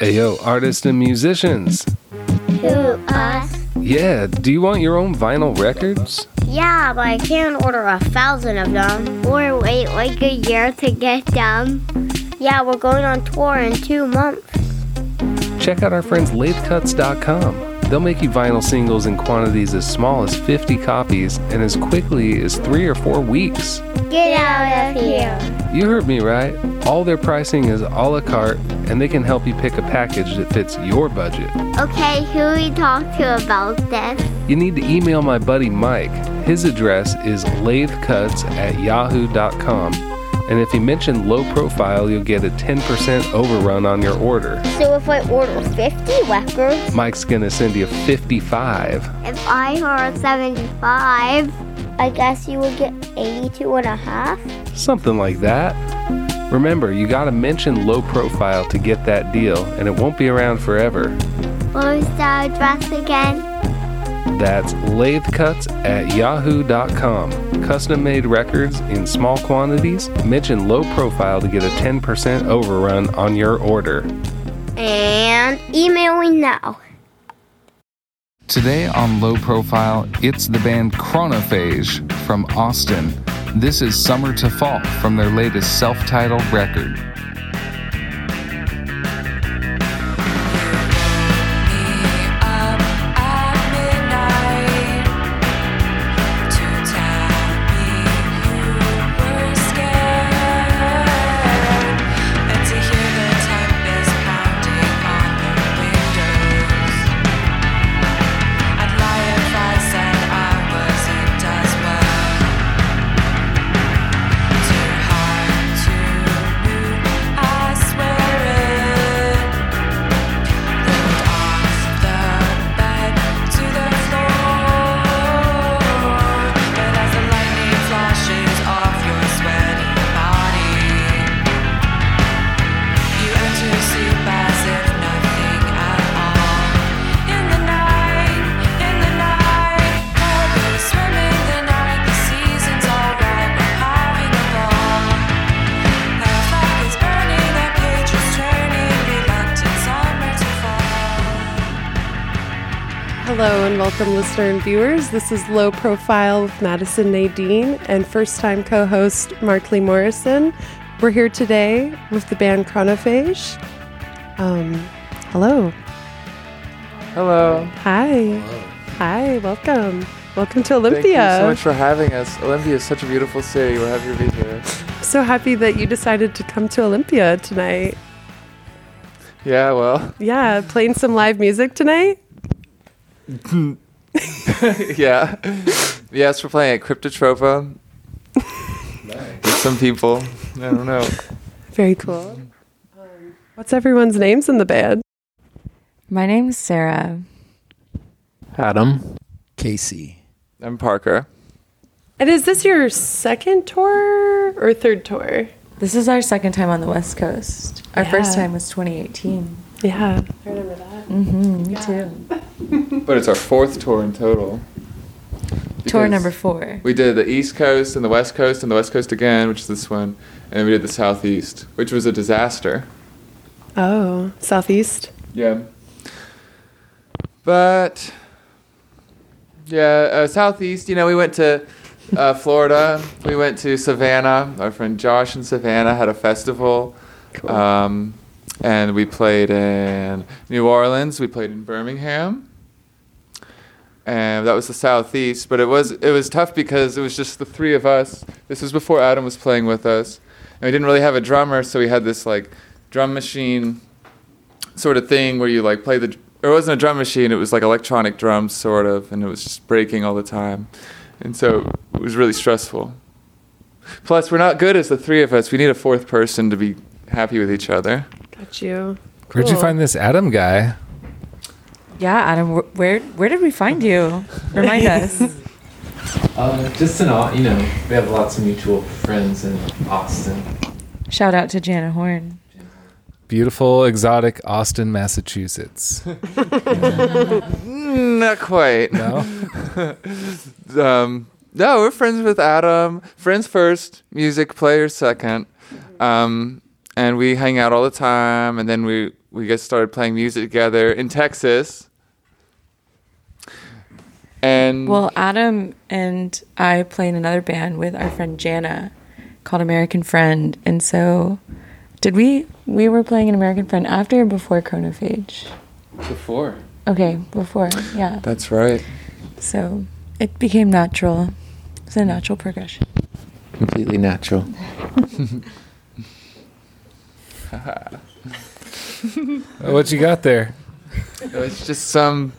Ayo, artists and musicians. Who, us? Yeah, do you want your own vinyl records? Yeah, but I can't order a thousand of them. Or wait like a year to get them. Yeah, we're going on tour in two months. Check out our friends lathecuts.com. They'll make you vinyl singles in quantities as small as 50 copies and as quickly as three or four weeks. Get out of here. You heard me right. All their pricing is a la carte, and they can help you pick a package that fits your budget. Okay, who we talk to about this? You need to email my buddy Mike. His address is lathecuts at yahoo.com. And if you mention low profile, you'll get a 10% overrun on your order. So if I order 50 records, Mike's gonna send you 55. if I order 75, I guess you would get 82 and a half? Something like that. Remember, you gotta mention low profile to get that deal, and it won't be around forever. What was the address again? That's lathecuts at yahoo.com. Custom made records in small quantities. Mention low profile to get a 10% overrun on your order. And emailing now. Today on Low Profile, it's the band Chronophage from Austin. This is Summer to Fall from their latest self titled record. Hello and welcome, listener and viewers. This is Low Profile with Madison Nadine and first time co host Mark Lee Morrison. We're here today with the band Chronophage. Um, hello. Hello. Hi. Hi, welcome. Welcome to Olympia. Thank you so much for having us. Olympia is such a beautiful city. We're happy to be here. so happy that you decided to come to Olympia tonight. Yeah, well, Yeah, playing some live music tonight. yeah. yes, we're playing at Cryptatropa. With some people. I don't know. Very cool. Um, what's everyone's names in the band? My name's Sarah. Adam. Casey. I'm Parker. And is this your second tour or third tour? This is our second time on the West Coast. Our first time was 2018. Yeah, I remember that. Mm-hmm, me too. But it's our fourth tour in total. Tour number four. We did the East Coast and the West Coast and the West Coast again, which is this one. And then we did the Southeast, which was a disaster. Oh, Southeast. Yeah. But yeah, uh, southeast. You know, we went to uh, Florida. We went to Savannah. Our friend Josh in Savannah had a festival. Cool. Um, and we played in New Orleans. We played in Birmingham. And that was the southeast, but it was it was tough because it was just the three of us. This was before Adam was playing with us, and we didn't really have a drummer, so we had this like drum machine sort of thing where you like play the. It wasn't a drum machine; it was like electronic drums, sort of, and it was just breaking all the time, and so it was really stressful. Plus, we're not good as the three of us. We need a fourth person to be happy with each other. Got you. Where'd you Cool. find this Adam guy? Yeah, Adam, wh- where where did we find you? Remind us. Uh, just in all, you know, we have lots of mutual friends in Austin. Shout out to Jana Horn. Beautiful, exotic Austin, Massachusetts. Mm, Not quite. No? um, no, we're friends with Adam. Friends first, music players second. Um, and we hang out all the time. And then we we get started playing music together in Texas. And Well, Adam and I play in another band with our friend Jana called American Friend. And so, did we, we were playing an American Friend after or before Chronophage? Before. Okay, before, yeah. that's right. So, it became natural. It's a natural progression. Completely natural. What you got there? It's just some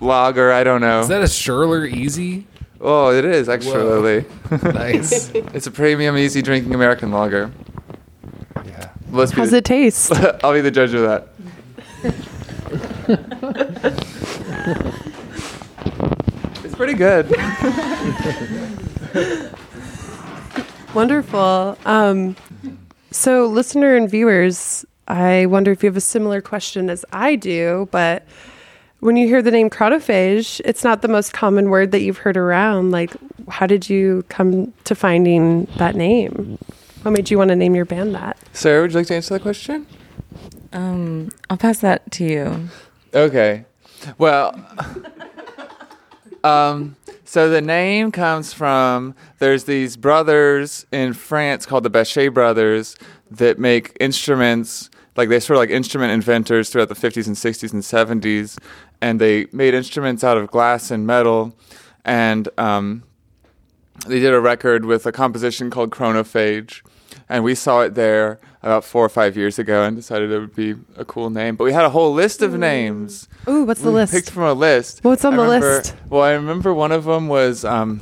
lager. I don't know. Is that a Schurler Easy? oh, it is actually. Nice. it's a premium, easy drinking American lager. yeah. Let's How's the- it taste? I'll be the judge of that. it's pretty good. Wonderful. Um, so, listener and viewers, I wonder if you have a similar question as I do, but when you hear the name chronophage, it's not the most common word that you've heard around. Like, how did you come to finding that name? What made you want to name your band that? Sarah, would you like to answer that question? Um, I'll pass that to you. Okay. Well, um, so the name comes from there's these brothers in France called the Baschet brothers that make instruments like they sort of like instrument inventors throughout the 50s and 60s and 70s, and they made instruments out of glass and metal, and um, they did a record with a composition called Chronophage, and we saw it there about four or five years ago and decided it would be a cool name. But we had a whole list of names. Ooh, what's the We list? Picked from a list. What's on I the remember- list? Well, I remember one of them was um,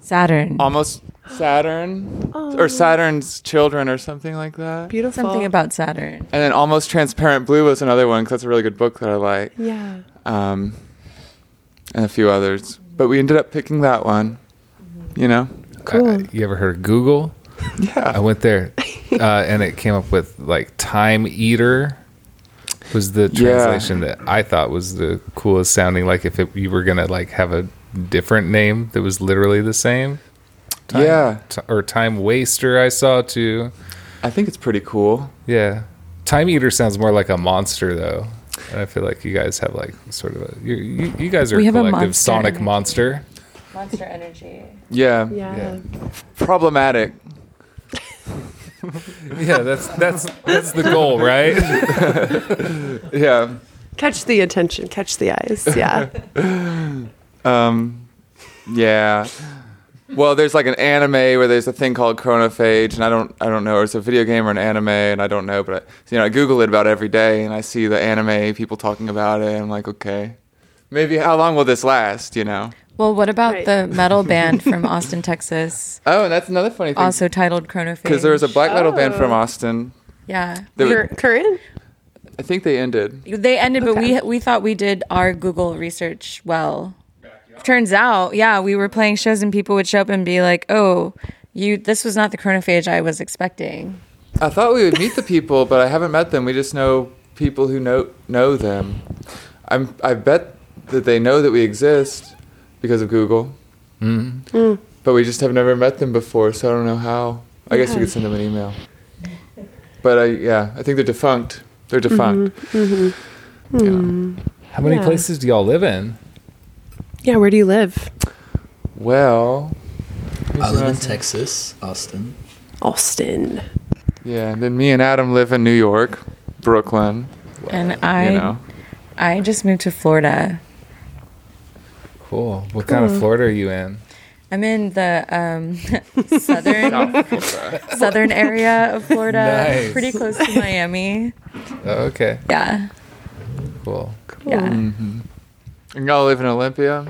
Saturn. almost Saturn Oh. or Saturn's children or something like that. Beautiful. Something about Saturn. And then almost transparent blue was another one because that's a really good book that I like. Yeah. Um, and a few others, but we ended up picking that one. You know. Cool. Uh, you ever heard of Google? Yeah. I went there, uh, and it came up with like Time Eater was the Yeah. translation that I thought was the coolest sounding. Like if it, you were gonna like have a different name that was literally the same. Time, Yeah. t- or Time Waster. I saw too. I think it's pretty cool. Yeah, Time Eater sounds more like a monster though. And I feel like you guys have like sort of a you you, you guys are We a have a collective monster sonic energy. monster. Monster energy. Yeah. Yeah. Yeah. Problematic. Yeah, that's that's that's the goal, right? Yeah. Catch the attention, catch the eyes. Yeah. Um, yeah. Well, there's like an anime where there's a thing called Chronophage, and I don't, I don't know. Or it's a video game or an anime, and I don't know. But I, you know, I Google it about every day, and I see the anime people talking about it. And I'm like, okay, maybe how long will this last? You know? Well, what about Right. the metal band from Austin, Texas, Oh, and that's another funny thing. also titled Chronophage? because there was a black metal band from Oh. Austin. Yeah. That Cur- was- current? I think they ended. They ended, but we we thought we did our Google research well. Turns out, yeah, we were playing shows and people would show up and be like, "Oh, you this was not the chronophage I was expecting." I thought we would meet the people, but I haven't met them. We just know people who know know them. I'm I bet that they know that we exist because of Google. Mm. But we just have never met them before, so I don't know how. I guess we could send them an email. But I yeah, I think they're defunct. They're defunct. Hmm. How many Yeah. places do y'all live in? Yeah, where do you live? Well, I live in Texas, Austin. Austin. yeah, and then me and Adam live in New York, Brooklyn. And I you know, I just moved to Florida. Cool. What kind of Florida are you in? I'm in the um, southern southern area of Florida, Nice. pretty close to Miami. Oh, okay. Yeah, Cool. yeah. Mm-hmm. and y'all live in Olympia.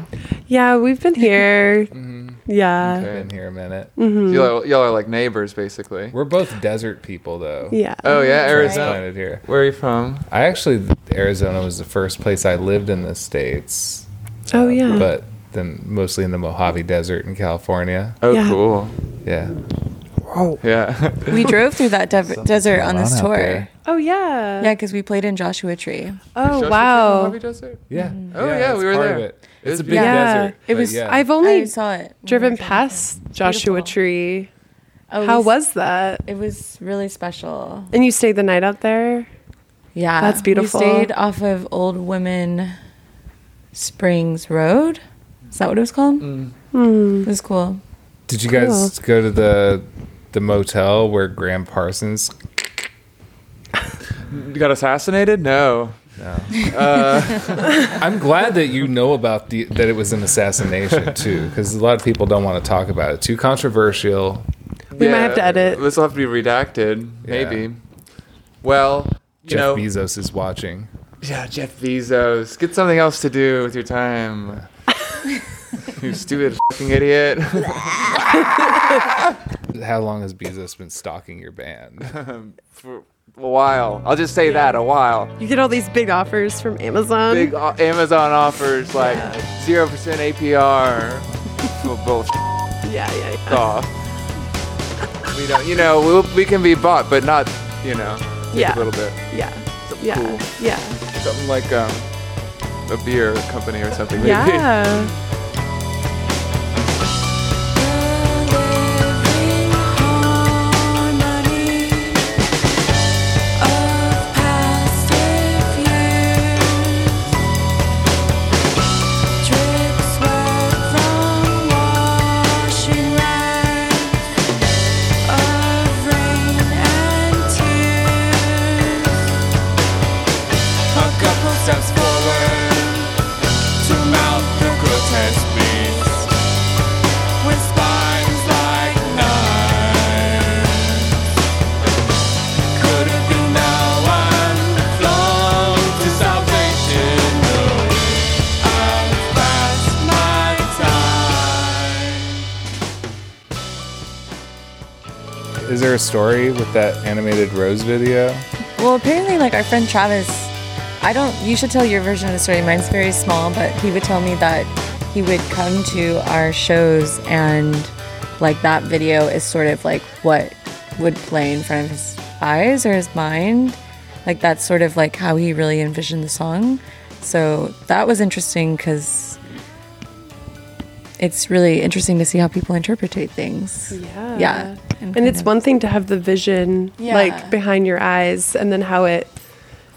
Yeah, we've been here. Mm-hmm. Yeah. Okay. Been here a minute. Mhm. Y'all, y'all are like neighbors, basically. We're both desert people, though. Yeah. Oh yeah, Arizona. Transplanted here. Where are you from? I actually Arizona was the first place I lived in the states. Oh, uh, yeah. But then mostly in the Mojave Desert in California. Oh, Yeah. cool. Yeah. Whoa. Yeah. We drove through that dev- desert on this on tour. there. Oh, yeah. Yeah, because we played in Joshua Tree. Oh, Joshua Tree wow. Mojave Desert? Yeah. Mm-hmm. Oh, yeah, it's we were part of there. it. It It's a big Yeah. desert. It was, yeah. I've I only saw it. driven were driving. past Joshua Beautiful. Tree. Oh, How we- was that? It was really special. And you stayed the night out there? Yeah, That's beautiful. We stayed off of Old Women Springs Road. Is that what it was called? Hmm. It was cool. Did you guys go to the the motel where Gram Parsons? Got assassinated? No. I'm glad that you know about the that it was an assassination too, because a lot of people don't want to talk about it. Too controversial. We might have to edit. This will have to be redacted, maybe. Well, you Jeff know, Bezos is watching. Yeah, Jeff Bezos. Get something else to do with your time. you stupid fucking idiot. How long has Bezos been stalking your band? For a while. I'll just say that, a while. You get all these big offers from Amazon. Big uh, Amazon offers like 0% APR. Well, bullshit Yeah, yeah, yeah. off. We don't, you know, we'll, we can be bought, but not, you know, take Yeah. a little bit. Yeah. Yeah. cool. Yeah. Something like um, a beer company or something. Maybe. Yeah. There a story with that animated Rose video? Well, apparently, like our friend Travis, I don't. You should tell your version of the story. Mine's very small, but he would tell me that he would come to our shows and like that video is sort of like what would play in front of his eyes or his mind. Like that's sort of like how he really envisioned the song. So that was interesting because it's really interesting to see how people interpretate things. Yeah. Yeah. And, kind it's of- one thing to have the vision Yeah. like behind your eyes and then how it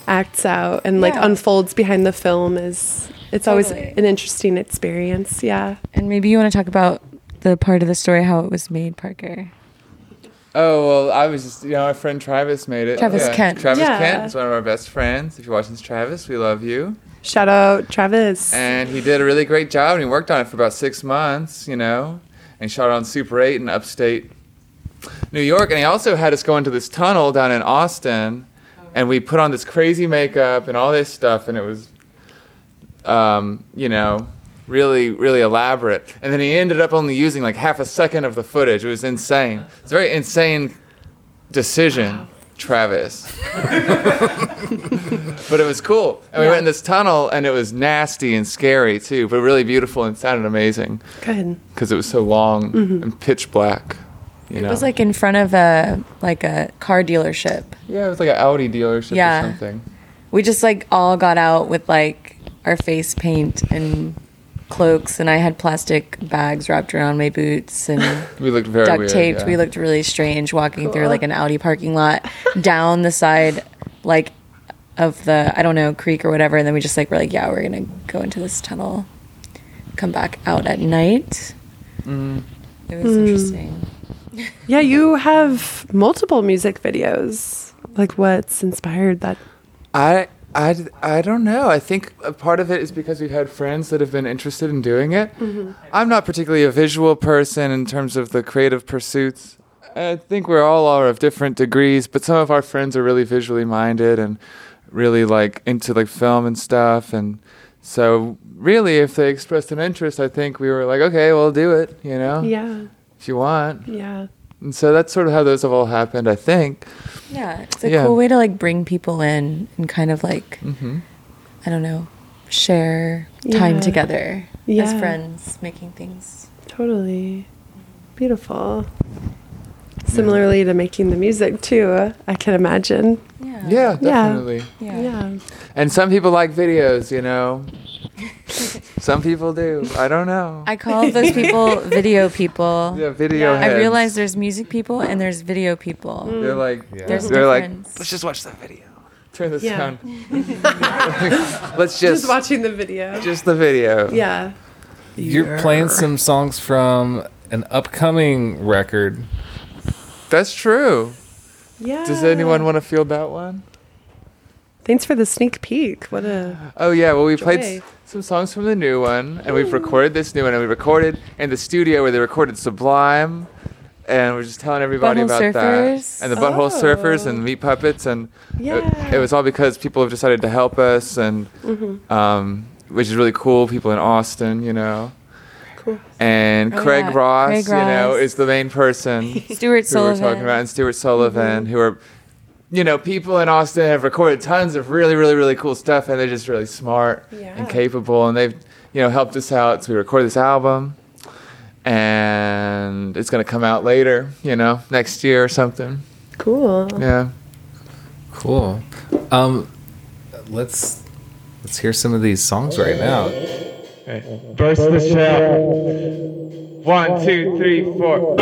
acts out and like Yeah. unfolds behind the film is it's always an interesting experience. Yeah. And maybe you want to talk about the part of the story how it was made, Parker. Oh well, I was just you know our friend Travis made it. Travis Kent. Travis Yeah. Kent is one of our best friends. If you're watching this, Travis, we love you. Shout out Travis. And he did a really great job, and he worked on it for about six months, you know, and shot on Super 8 in upstate New York. And he also had us go into this tunnel down in Austin, and we put on this crazy makeup and all this stuff, and it was, um, you know, really, really elaborate. And then he ended up only using like half a second of the footage. It was insane. It's a very insane decision, Travis. but it was cool. And we went in this tunnel, and it was nasty and scary too, but really beautiful and sounded amazing Good. because it was so long and pitch black. You know? It was like in front of a like a car dealership. yeah, it was like an Audi dealership Yeah. or something. We just like all got out with like our face paint and cloaks, and I had plastic bags wrapped around my boots and We looked very duct weird, taped. yeah. We looked really strange walking through like an Audi parking lot down the side like of the I don't know creek or whatever, and then we just like were like, yeah, we're gonna go into this tunnel, come back out at night. Mm. It was interesting. Yeah, you have multiple music videos. Like what's inspired that? I, I, I don't know. I think a part of it is because we've had friends that have been interested in doing it. Mm-hmm. I'm not particularly a visual person in terms of the creative pursuits. I think we're all are of different degrees, but some of our friends are really visually minded and really like into like film and stuff. And so, really, if they expressed an interest, I think we were like, okay, we'll do it. You know, Yeah. If you want. Yeah. And so that's sort of how those have all happened. I think. Yeah, it's a Yeah. cool way to like bring people in and kind of like hmm I don't know, share time Yeah. together Yeah. as friends, making things. Totally. Beautiful. Similarly to making the music too, I can imagine. Yeah. Yeah, definitely. Yeah. Yeah. And some people like videos, you know. Some people do. I don't know. I call those people video people. Yeah, video I heads. realize there's music people and there's video people. Mm. They're like, yeah. There's they're like, let's just watch that video. Turn this Yeah. down. let's Just, just, watching the video. just the video. yeah. You're playing some songs from an upcoming record. That's true. Yeah. Does anyone want to feel that one? Thanks for the sneak peek. What a Oh yeah, well we played Joy. s- some songs from the new one, and we've recorded this new one, and we recorded in the studio where they recorded Sublime, and we're just telling everybody Butthole about Surfers. that, and the Butthole Surfers Oh. and Meat Puppets, and yeah. it, it was all because people have decided to help us, and Mm-hmm. um, which is really cool. People in Austin, you know, Cool. and Oh, Craig yeah, Ross, Craig you know, is the main person. Stuart who we're talking about, and Stuart Sullivan, Mm-hmm. who are, you know, people in Austin have recorded tons of really, really, really cool stuff, and they're just really smart and capable, and they've, you know, helped us out. So we recorded this album, and it's gonna come out later, you know, next year or something. Cool. Yeah. Cool. Um, let's let's hear some of these songs right now. Burst the shell. One, two, three, four.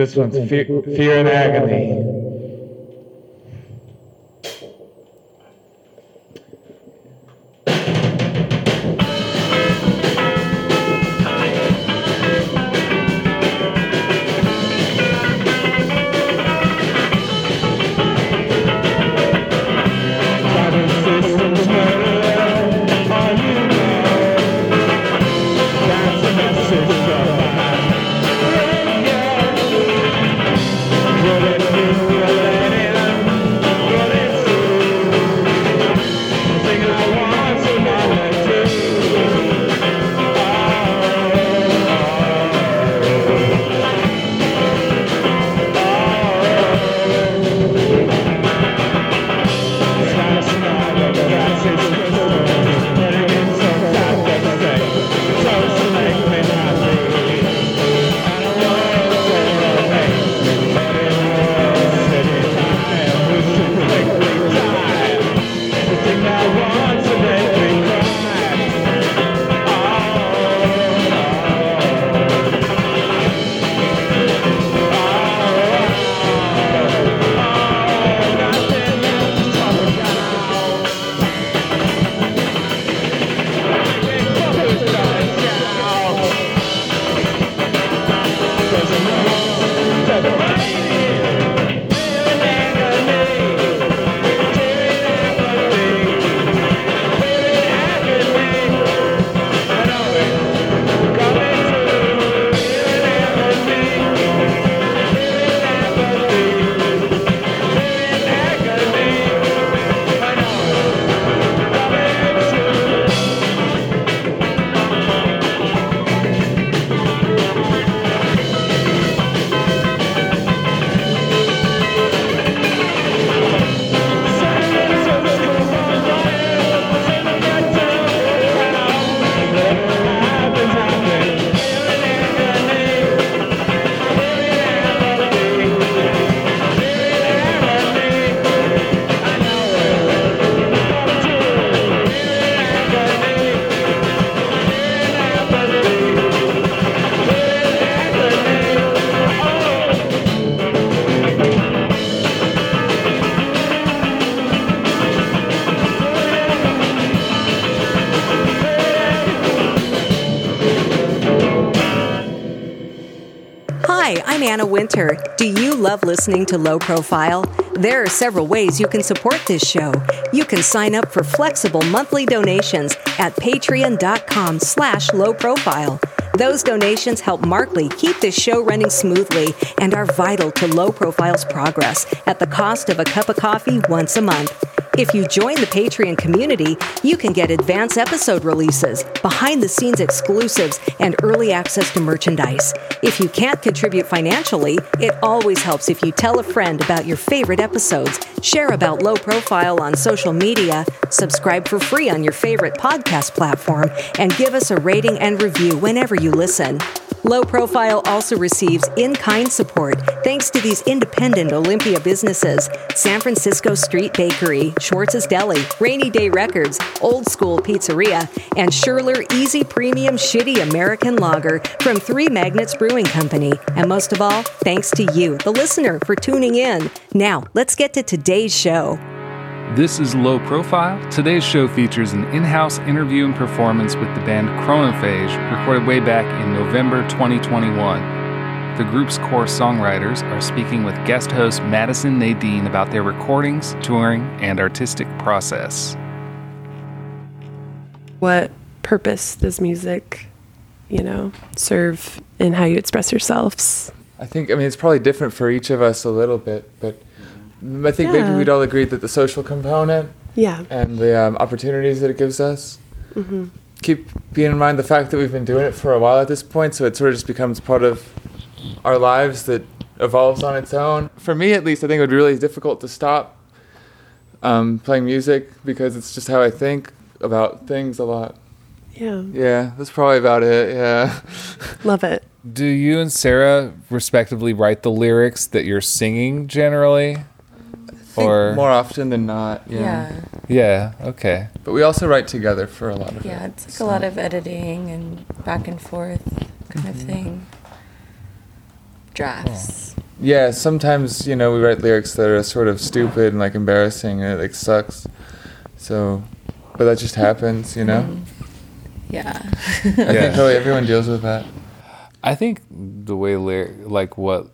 This one's fear, fear and agony. Love listening to Low Profile? There are several ways you can support this show. You can sign up for flexible monthly donations at patreon.com slash low profile. Those donations help Markley keep this show running smoothly and are vital to Low Profile's progress at the cost of a cup of coffee once a month. If you join the Patreon community, you can get advance episode releases, behind the scenes exclusives, and early access to merchandise. If you can't contribute financially, it always helps if you tell a friend about your favorite episodes, share about low profile on social media, subscribe for free on your favorite podcast platform, and give us a rating and review whenever you listen. Low Profile also receives in kind support thanks to these independent Olympia businesses San Francisco Street Bakery, Schwartz's Deli, Rainy Day Records, Old School Pizzeria, and Scherler Easy Premium Shitty American Lager from Three Magnets Brewing Company. And most of all, thanks to you, the listener, for tuning in. Now, let's get to today's show. This is Low Profile. Today's show features an in house interview and performance with the band Chronophage, recorded way back in November 2021. The group's core songwriters are speaking with guest host Madison Nadine about their recordings, touring, and artistic process. What purpose does music, you know, serve in how you express yourselves? I think I mean it's probably different for each of us a little bit, but I think Yeah. maybe we'd all agree that the social component Yeah. and the um, opportunities that it gives us. hmm Keep being in mind the fact that we've been doing it for a while at this point, so it sort of just becomes part of our lives that evolves on its own. For me, at least, I think it would be really difficult to stop um, playing music because it's just how I think about things a lot. Yeah. Yeah, that's probably about it. Yeah. Love it. Do you and Sarah respectively write the lyrics that you're singing generally? Or more often than not. Yeah. Yeah. Yeah, okay. But we also write together for a lot of Yeah, it. it's like a lot of editing and back and forth kind of mm-hmm. thing. Drafts. Yeah, sometimes you know we write lyrics that are sort of stupid and like embarrassing and it like sucks. So, but that just happens, you know. Mm-hmm. Yeah. I think probably everyone deals with that. I think the way lyric, like what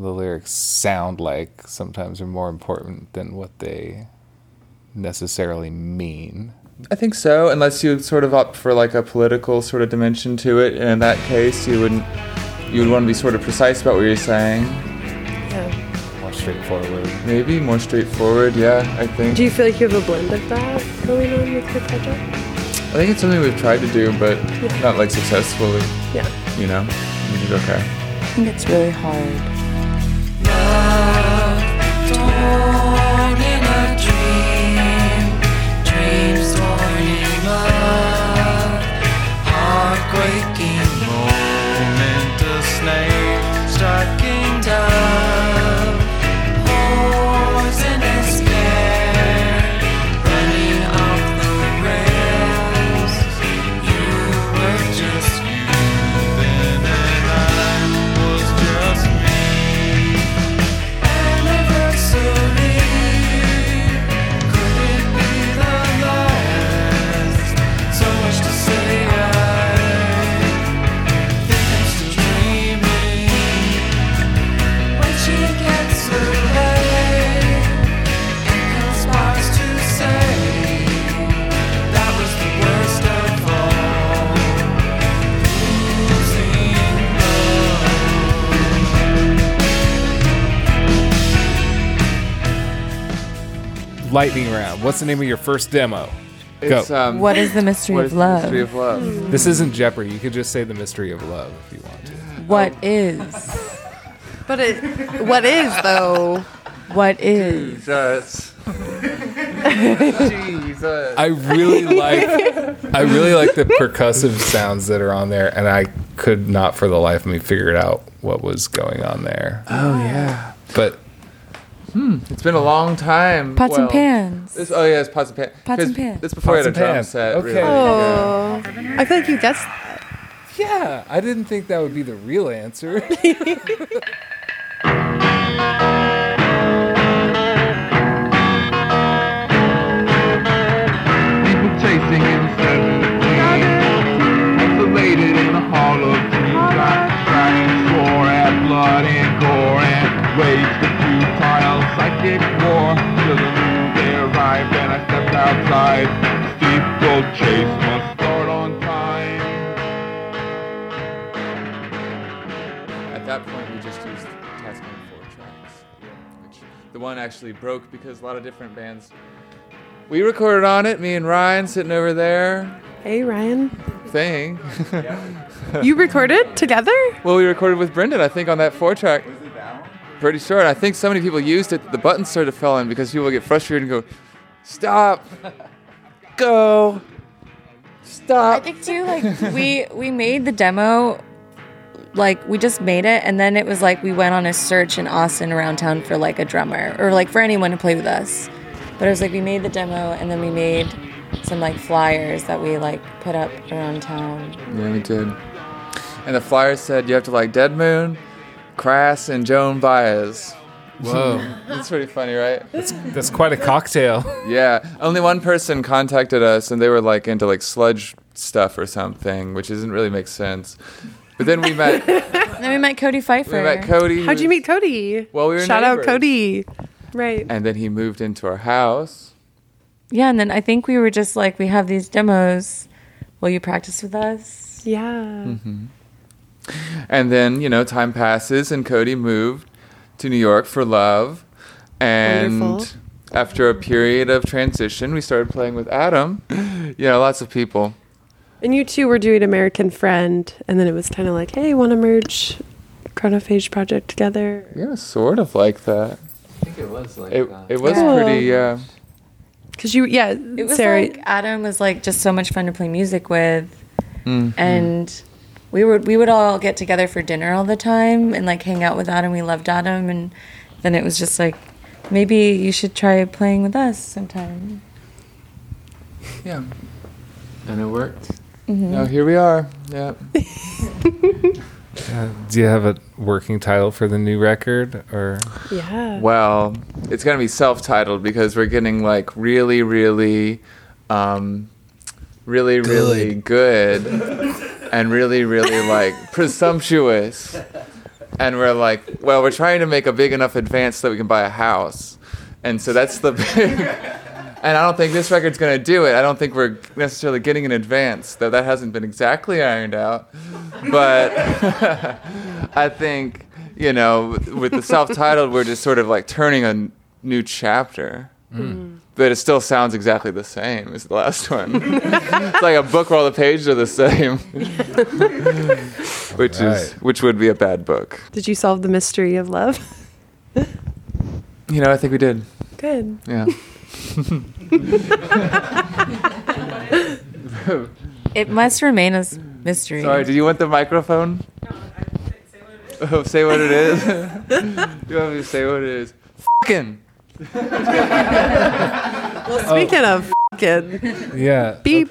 the lyrics sound like, sometimes are more important than what they necessarily mean. I think so, unless you sort of opt for like a political sort of dimension to it, and in that case, you wouldn't. You would want to be sort of precise about what you're saying. Yeah. More straightforward. Maybe more straightforward. Yeah, I think. Do you feel like you have a blend of that going on with your project? I think it's something we've tried to do, but not like successfully. Yeah. You know, we okay. I think it's really hard. Lightning round. What's the name of your first demo? Go. It's, um, What is the mystery what of is the love? mystery of love? this isn't Jeopardy. You could just say the mystery of love if you want to. What is? But it, what is though? What is? Jesus. Jesus. I really like I really like the percussive sounds that are on there and I could not for the life of me figure out what was going on there. Oh yeah. But Hmm. It's been a long time. Pots and pans. This, oh yeah, it's pots and pans. Pots and pans. This before Pots I had a and drum pans. set. Okay. Really. Yeah. Oh, I feel like you guessed. yeah, I didn't think that would be the real answer. gold chase must start on time. At that point, we just used Tascam 4 tracks, which the one actually broke because a lot of different bands. We recorded on it, me and Ryan sitting over there. Hey, Ryan. Thing. You recorded together? well, we recorded with Brendan, I think, on that four track. Was it that one? Pretty sure. And I think so many people used it, the buttons started falling because people get frustrated and go, stop, go, stop. I think too, like we we made the demo, like we just made it, and then it was like we went on a search in Austin around town for like a drummer or like for anyone to play with us. But it was like we made the demo, and then we made some like flyers that we like put up around town. Yeah, we did. And the flyer said you have to like Dead Moon, Crass, and Joan Baez. Whoa. That's pretty funny, right? That's that's quite a cocktail. Yeah. Only one person contacted us, and they were like into like sludge stuff or something, which doesn't really make sense. But then we met. Then we met Cody Pfeiffer. we met Cody. How'd you meet Cody? Well, we were Shout out. Cody. Right. And then he moved into our house. Yeah, and then I think we were just like, we have these demos. Will you practice with us? Yeah. Mm-hmm. And then, you know, time passes and Cody moved to New York for love. And Wonderful. after a period of transition, we started playing with Adam. you know, lots of people. And you two were doing American Friend, and then it was kind of like, hey, want to merge Chronophage project together? Yeah, sort of like that. I think it was like It, that. it was Yeah. pretty, yeah. Because you, yeah, It was Sarah. like Adam was like just so much fun to play music with, Mhm. and we would we would all get together for dinner all the time and like hang out with Adam. We loved Adam, and then it was just like maybe you should try playing with us sometime. Yeah. and it worked. Now here we are. Yeah. Uh, do you have a working title for the new record or yeah. Well, it's gonna be self-titled because we're getting like really, really, um, really, really good, and really, really like presumptuous. And we're like, well, we're trying to make a big enough advance so that we can buy a house, and so that's the big. And I don't think this record's gonna do it. I don't think we're necessarily getting an advance, though that hasn't been exactly ironed out. But I think, you know, with the self-titled, we're just sort of like turning a n- new chapter. Mm. But it still sounds exactly the same as the last one. it's like a book where all the pages are the same, which is which would be a bad book. Did you solve the mystery of love? You know, I think we did. Good. Yeah. It must remain a mystery. Sorry, do you want the microphone? Oh, say what it is. you want me to say what it is? Fucking. Well, speaking of f***ing, yeah beep.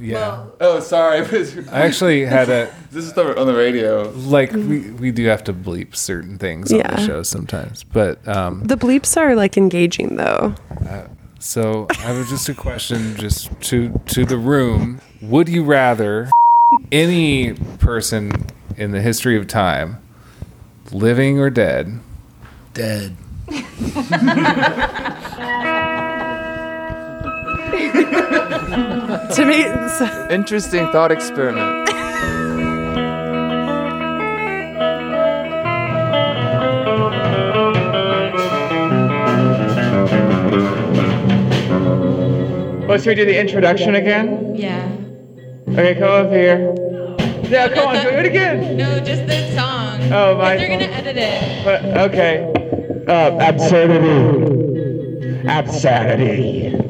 yeah Oh, sorry. i actually had a this is the, on the radio. like we, we do have to bleep certain things on the show sometimes but um The bleeps are like engaging though. so i have just a question just to to the room would you rather any person in the history of time living or dead Dead. To me, it's- Interesting thought experiment. Oh, should we do the introduction again? Yeah. Okay, come up here. Yeah, come on, do it again. No, just the song. Oh, my They're gonna edit it. But, okay. Uh, absurdity. Absurdity.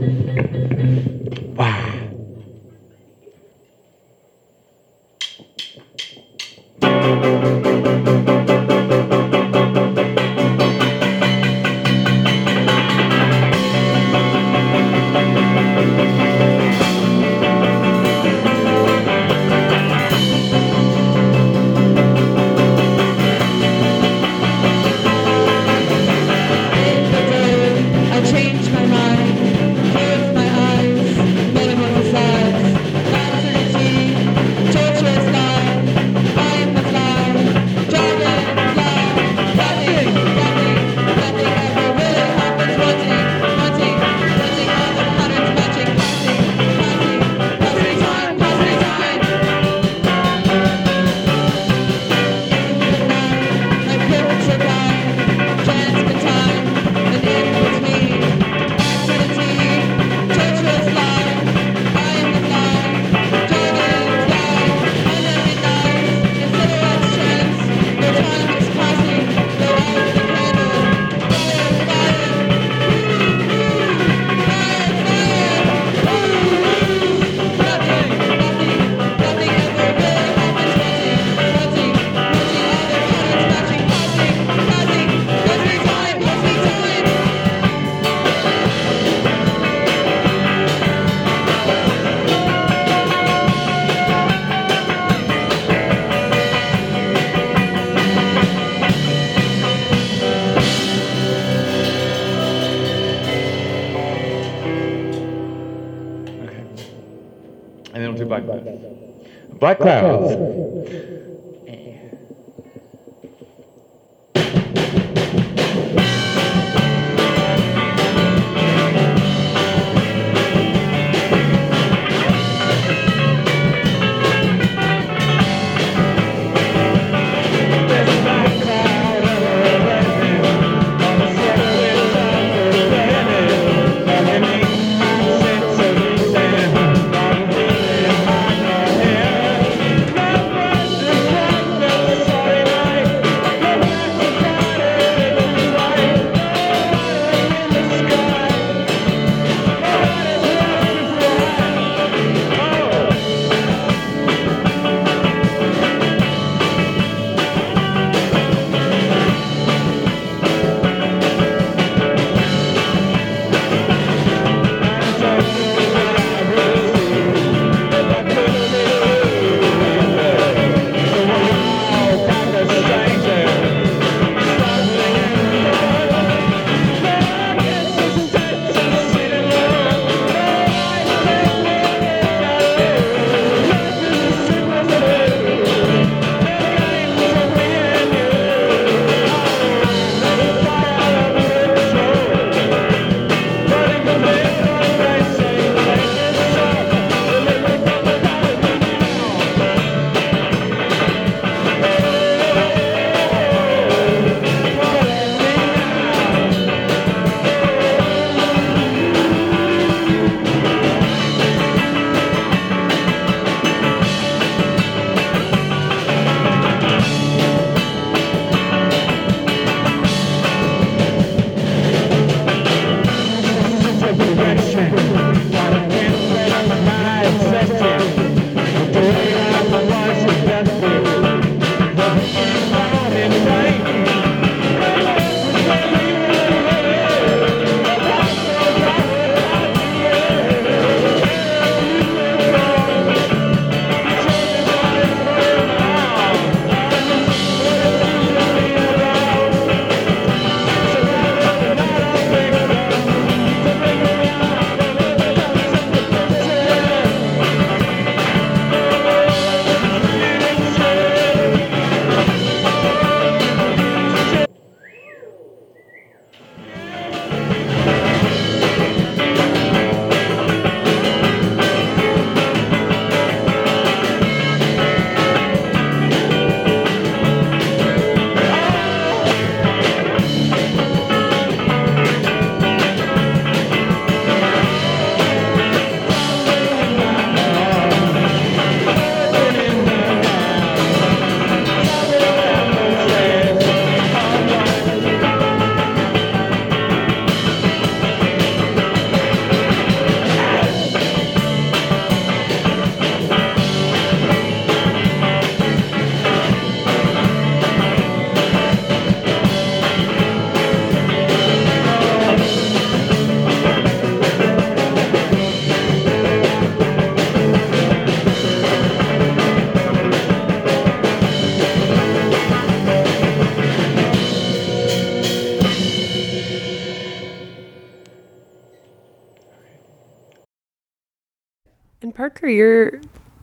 You're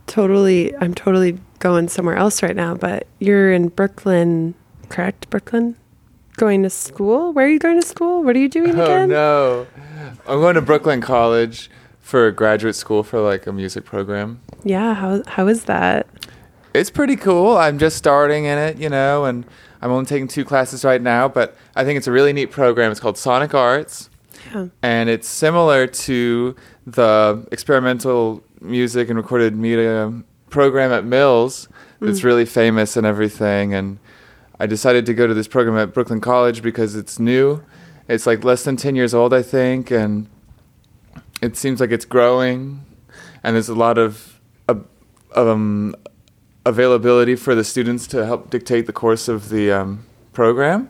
totally, I'm totally going somewhere else right now, but you're in Brooklyn, correct? Brooklyn? Going to school? Where are you going to school? What are you doing Oh again? no, I'm going to Brooklyn College for graduate school for like a music program. Yeah, how, how is that? It's pretty cool. I'm just starting in it, you know, and I'm only taking two classes right now, but I think it's a really neat program. It's called Sonic Arts. Yeah. And it's similar to the experimental music and recorded media program at Mills that's Mm. really famous and everything. And I decided to go to this program at Brooklyn College because it's new. It's like less than 10 years old, I think, and it seems like it's growing. And there's a lot of uh, um, availability for the students to help dictate the course of the um, program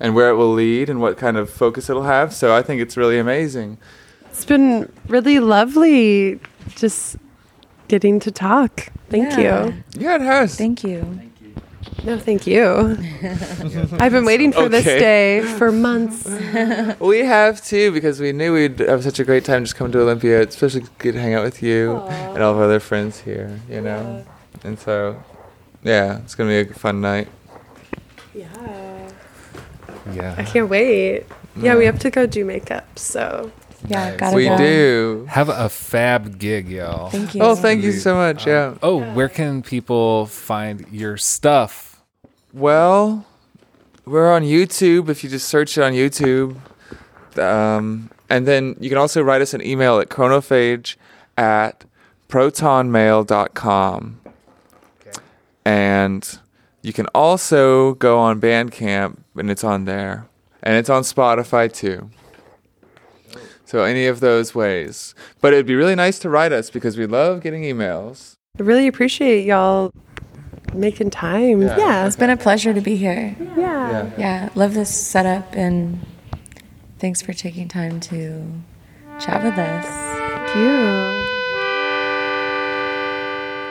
and where it will lead and what kind of focus it'll have. So I think it's really amazing. It's been really lovely just getting to talk. Thank Yeah. you. Yeah, it has. Thank you. No, thank you. I've been waiting for this day for months. we have too because we knew we'd have such a great time just coming to Olympia, especially get to hang out with you and all of our other friends here, you know. And so, yeah, it's gonna be a fun night. Yeah. Yeah. I can't wait. Yeah, we have to go do makeup, so. Yeah, Nice. gotta we go. do. Have a fab gig, y'all. Thank you. Oh, thank you so much. Yeah. Oh, where can people find your stuff? Well, we're on YouTube. If you just search it on YouTube, um, and then you can also write us an email at chronophage at protonmail.com. And you can also go on Bandcamp, and it's on there, and it's on Spotify too. So any of those ways, but it'd be really nice to write us because we love getting emails. I really appreciate y'all making time. Yeah. Yeah. It's been a pleasure to be here. Yeah. Yeah. Yeah, love this setup and thanks for taking time to chat with us. Thank you.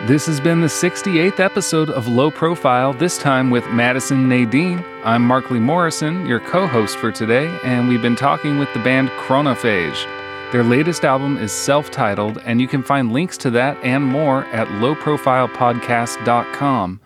This has been the 68th episode of Low Profile, this time with Madison Nadine. I'm Markley Morrison, your co host for today, and we've been talking with the band Chronophage. Their latest album is self titled, and you can find links to that and more at lowprofilepodcast.com.